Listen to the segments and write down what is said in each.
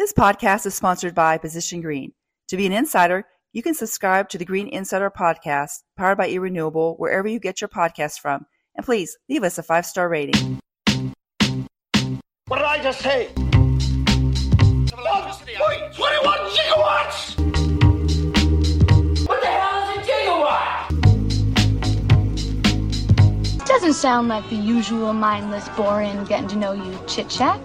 This podcast is sponsored by Position Green. To be an insider, you can subscribe to the Green Insider podcast powered by eRenewable wherever you get your podcasts from. And please leave us a five star rating. What did I just say? 1.21 gigawatts! What the hell is a gigawatt? Doesn't sound like the usual mindless, boring, getting to know you chit chat.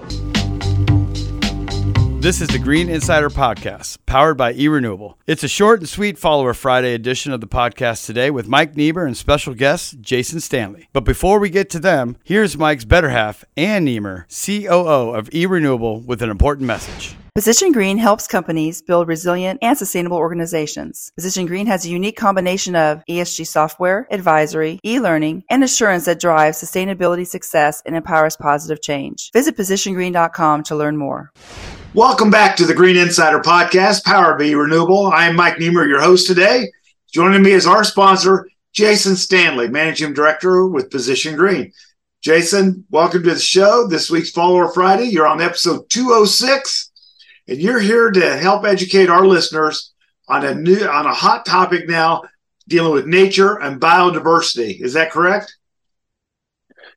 This is the Green Insider Podcast, powered by eRenewable. It's a short and sweet Follower Friday edition of the podcast today with Mike Niemer and special guest Jason Stanley. But before we get to them, here's Mike's better half, Ann Niemer, COO of eRenewable, with an important message. Position Green helps companies build resilient and sustainable organizations. Position Green has a unique combination of ESG software, advisory, e-learning, and assurance that drives sustainability success and empowers positive change. Visit positiongreen.com to learn more. Welcome back to the Green Insider Podcast, powered by eRenewable. I am Mike Niemer, your host today. Joining me is our sponsor, Jason Stanley, Managing Director with Position Green. Jason, welcome to the show. This week's Follower Friday. You're on episode 206, and you're here to help educate our listeners on a new on a hot topic now dealing with nature and biodiversity. Is that correct?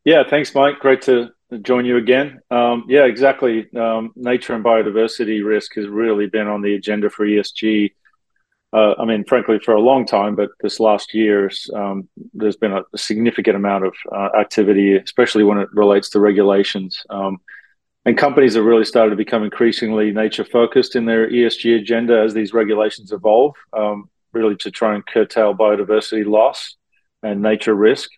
Yeah, thanks, Mike. Great to join you again. Um, yeah, exactly. Um, nature and biodiversity risk has really been on the agenda for ESG. Uh, I mean, frankly, for a long time, but this last year, um, there's been a, significant amount of uh, activity, especially when it relates to regulations. Um, and companies have really started to become increasingly nature focused in their ESG agenda as these regulations evolve, um, really to try and curtail biodiversity loss and nature risk.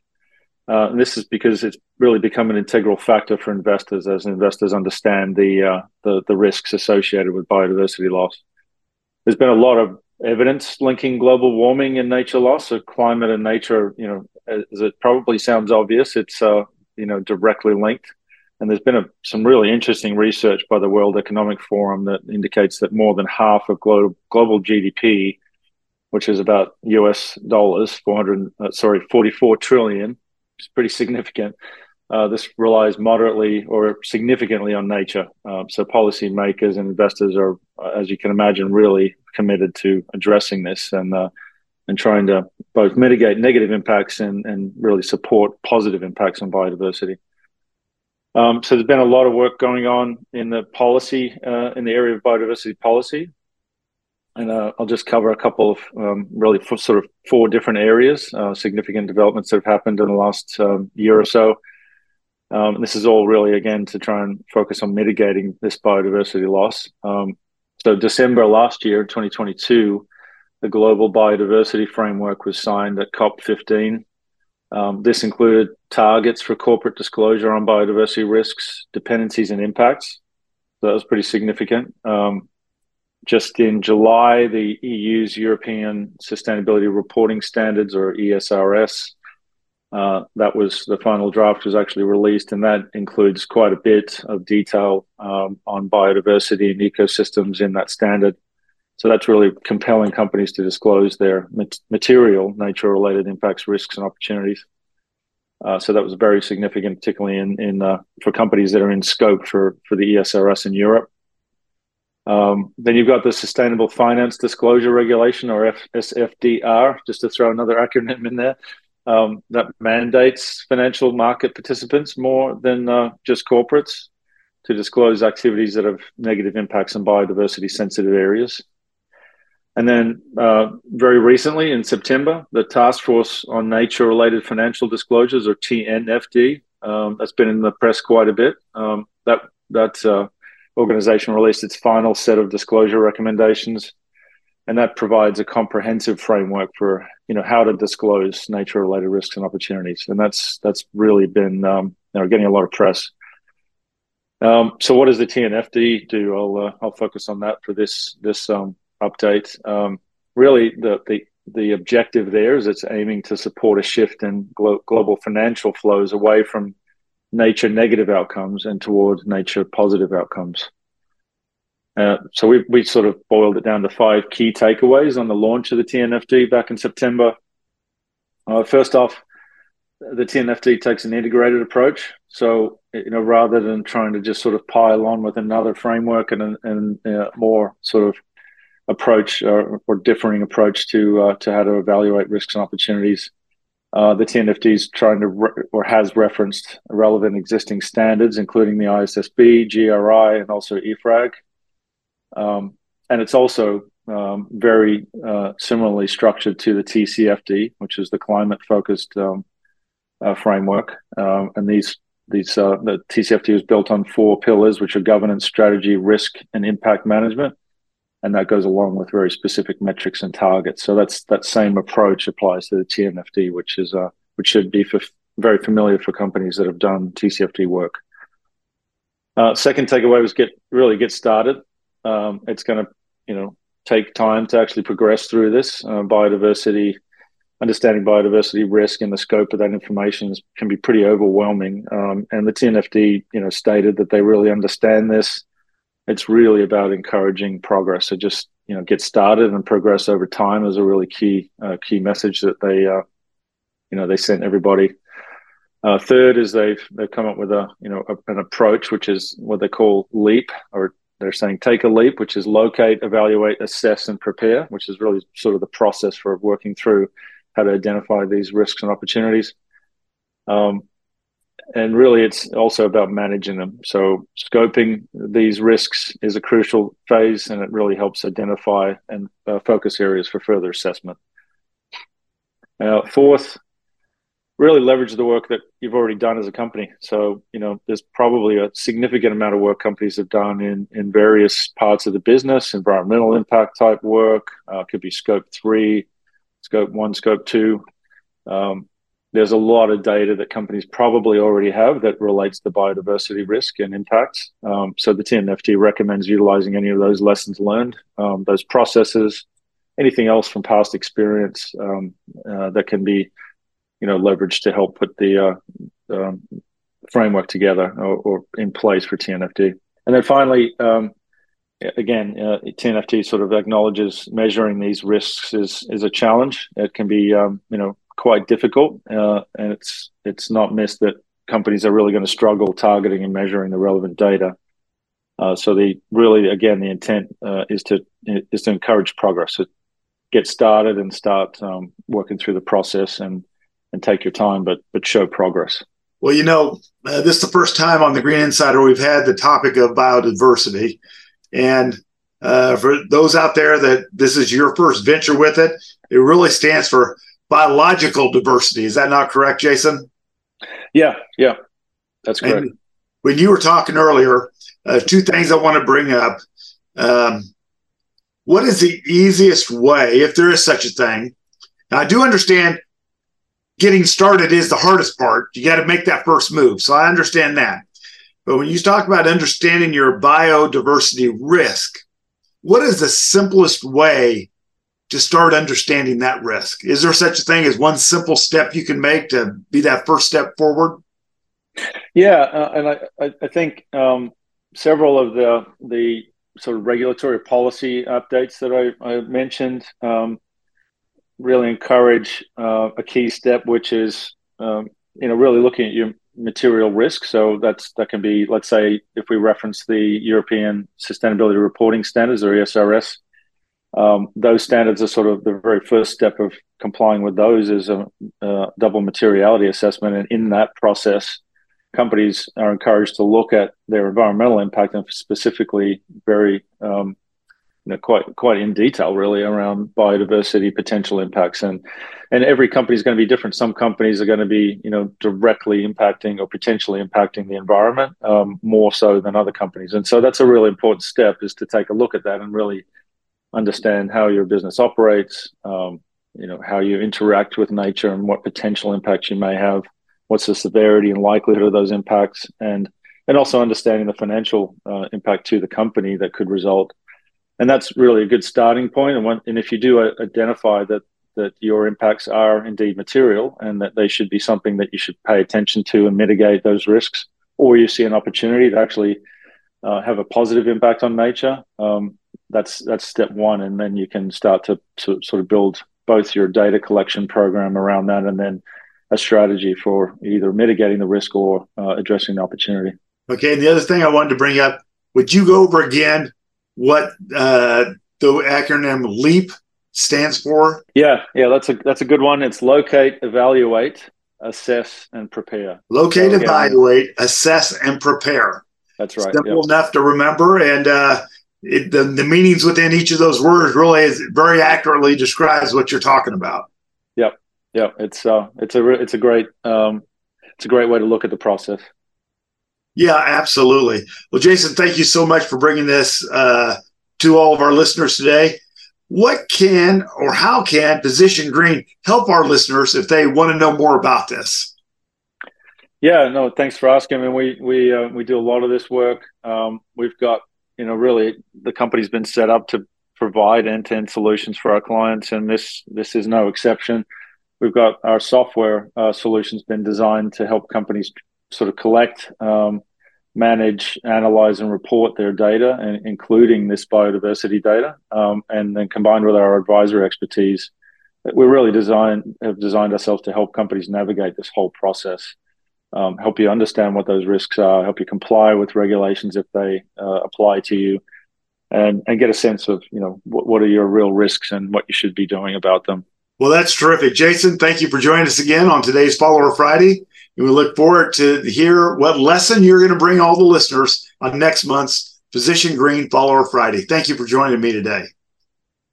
Uh, and this is because it's really become an integral factor for investors as investors understand the, uh, the, the risks associated with biodiversity loss. There's been a lot of evidence linking global warming and nature loss. So climate and nature, you know, as it probably sounds obvious, it's uh, you know directly linked. And there's been a, some really interesting research by the World Economic Forum that indicates that more than half of global global GDP, which is about US dollars, 400, uh, sorry, 44 trillion, is pretty significant. Uh, this relies moderately or significantly on nature. Uh, so policymakers and investors are, as you can imagine, really committed to addressing this and uh, and trying to both mitigate negative impacts and, and really support positive impacts on biodiversity. Um, so there's been a lot of work going on in the policy uh, in the area of biodiversity policy and uh, I'll just cover a couple of um, really sort of four different areas, uh, significant developments that have happened in the last um, year or so. Um, this is all really, again, to try and focus on mitigating this biodiversity loss. Um, so, December last year, 2022, the Global Biodiversity Framework was signed at COP15. Um, this included targets for corporate disclosure on biodiversity risks, dependencies, and impacts. So that was pretty significant. Um, just in July, the EU's European Sustainability Reporting Standards, or ESRS, uh, that was the final draft was actually released, and that includes quite a bit of detail um, on biodiversity and ecosystems in that standard. So that's really compelling companies to disclose their material nature-related impacts, risks, and opportunities. Uh, so that was very significant, particularly in, in uh, for companies that are in scope for for the ESRS in Europe. Um, then you've got the Sustainable Finance Disclosure Regulation, or SFDR, just to throw another acronym in there, um, that mandates financial market participants more than uh, just corporates to disclose activities that have negative impacts on biodiversity sensitive areas. And then, uh, very recently in September, the Task Force on Nature Related Financial Disclosures, or TNFD, um, that's been in the press quite a bit. Um, that that uh, organization released its final set of disclosure recommendations and that provides a comprehensive framework for you know how to disclose nature related risks and opportunities. And that's that's really been um, you know getting a lot of press. Um, so what does the TNFD do? I'll uh, I'll focus on that for this this um, update. Um, really the the the objective there is it's aiming to support a shift in glo- global financial flows away from nature negative outcomes and toward nature positive outcomes. Uh, so we we sort of boiled it down to five key takeaways on the launch of the TNFD back in September. Uh, first off, the TNFD takes an integrated approach. So you know, rather than trying to just sort of pile on with another framework and and uh, more sort of approach or, or differing approach to uh, to how to evaluate risks and opportunities, uh, the TNFD is trying to re- or has referenced relevant existing standards, including the ISSB, GRI, and also EFRAG. Um, and it's also um, very uh, similarly structured to the TCFD, which is the climate focused um, uh, framework. Um, and these these uh, the TCFD is built on four pillars, which are governance, strategy, risk, and impact management. And that goes along with very specific metrics and targets. So that's that same approach applies to the TNFD, which is uh, which should be for, very familiar for companies that have done TCFD work. Uh, second takeaway was get really get started. Um, it's going to you know take time to actually progress through this uh, biodiversity understanding biodiversity risk and the scope of that information is, can be pretty overwhelming. Um, and the TNFD, you know, stated that they really understand this. It's really about encouraging progress. So just you know, get started and progress over time is a really key uh, key message that they, uh, you know, they sent everybody. Uh, third is they've they've come up with a you know a, an approach which is what they call LEAP or they're saying take a leap, which is locate, evaluate, assess, and prepare, which is really sort of the process for working through how to identify these risks and opportunities. Um, and really, it's also about managing them. So, scoping these risks is a crucial phase, and it really helps identify and uh, focus areas for further assessment. Uh, fourth, really leverage the work that you've already done as a company. So, you know, there's probably a significant amount of work companies have done in in various parts of the business, environmental impact type work, uh, could be scope three, scope one, scope two. Um, there's a lot of data that companies probably already have that relates to biodiversity risk and impacts. Um, so the TNFD recommends utilizing any of those lessons learned, um, those processes, anything else from past experience um, uh, that can be, you know, leveraged to help put the uh, um, framework together or, or, in place for TNFD. And then finally, um, again, uh, TNFD sort of acknowledges measuring these risks is is a challenge. It can be, um, you know, quite difficult, uh, and it's it's not missed that companies are really going to struggle targeting and measuring the relevant data. Uh, so the really, again, the intent uh, is to is to encourage progress. So get started and start um, working through the process and and take your time, but but show progress. Well, you know, uh, this is the first time on the Green Insider we've had the topic of biodiversity. And uh, for those out there that this is your first venture with it, it really stands for biological diversity. Is that not correct, Jason? Yeah, yeah, that's correct. And when you were talking earlier, uh, two things I want to bring up. Um, what is the easiest way, if there is such a thing? Now, I do understand getting started is the hardest part. You got to make that first move. So I understand that. But when you talk about understanding your biodiversity risk, what is the simplest way to start understanding that risk? Is there such a thing as one simple step you can make to be that first step forward? Yeah, uh, and I, I think um, several of the the sort of regulatory policy updates that I, I mentioned um, really encourage uh, a key step, which is um, you know really looking at your material risk. So that's that can be, let's say, if we reference the European Sustainability Reporting Standards or ESRS, um, those standards are sort of the very first step of complying with those is a, a, double materiality assessment, and in that process, companies are encouraged to look at their environmental impact and specifically very um, you know, quite quite in detail, really, around biodiversity potential impacts, and and every company is going to be different. Some companies are going to be, you know, directly impacting or potentially impacting the environment um, more so than other companies, and so that's a really important step is to take a look at that and really understand how your business operates, um, you know, how you interact with nature, and what potential impacts you may have. What's the severity and likelihood of those impacts, and and also understanding the financial uh, impact to the company that could result and that's really a good starting point. And, when, and if you do uh, identify that that your impacts are indeed material and that they should be something that you should pay attention to and mitigate those risks, or you see an opportunity to actually uh, have a positive impact on nature, um, that's that's step one, and then you can start to, to sort of build both your data collection program around that, and then a strategy for either mitigating the risk or uh, addressing the opportunity. Okay. And the other thing I wanted to bring up, would you go over again what uh, the acronym LEAP stands for? Yeah, yeah, that's a that's a good one. It's locate, evaluate, assess, and prepare. Locate, so, evaluate, assess, and prepare. That's right. Simple yep. enough to remember, and uh, it, the the meanings within each of those words really is very accurately describes what you're talking about. Yep, yep. It's uh, it's a it's a great um, it's a great way to look at the process. Yeah, absolutely. Well, Jason, thank you so much for bringing this uh, to all of our listeners today. What can or how can Position Green help our listeners if they want to know more about this? Yeah, no, thanks for asking. I mean, we we uh, we do a lot of this work. Um, we've got, you know, really the company's been set up to provide end-to-end solutions for our clients, and this this is no exception. We've got our software uh, solutions been designed to help companies sort of collect, um, manage, analyze, and report their data, and including this biodiversity data, um, and then combined with our advisory expertise, we're really designed have designed ourselves to help companies navigate this whole process. Um, help you understand what those risks are, help you comply with regulations if they uh, apply to you, and and get a sense of you know what, what are your real risks and what you should be doing about them. Well, that's terrific, Jason. Thank you for joining us again on today's Follower Friday. And we look forward to hear what lesson you're going to bring all the listeners on next month's Position Green Follower Friday. Thank you for joining me today.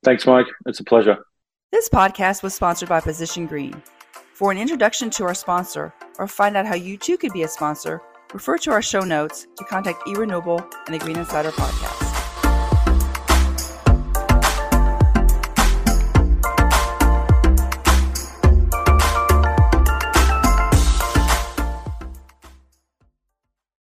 Thanks, Mike. It's a pleasure. This podcast was sponsored by Position Green. For an introduction to our sponsor or find out how you too could be a sponsor, refer to our show notes to contact eRenewable and the Green Insider Podcast.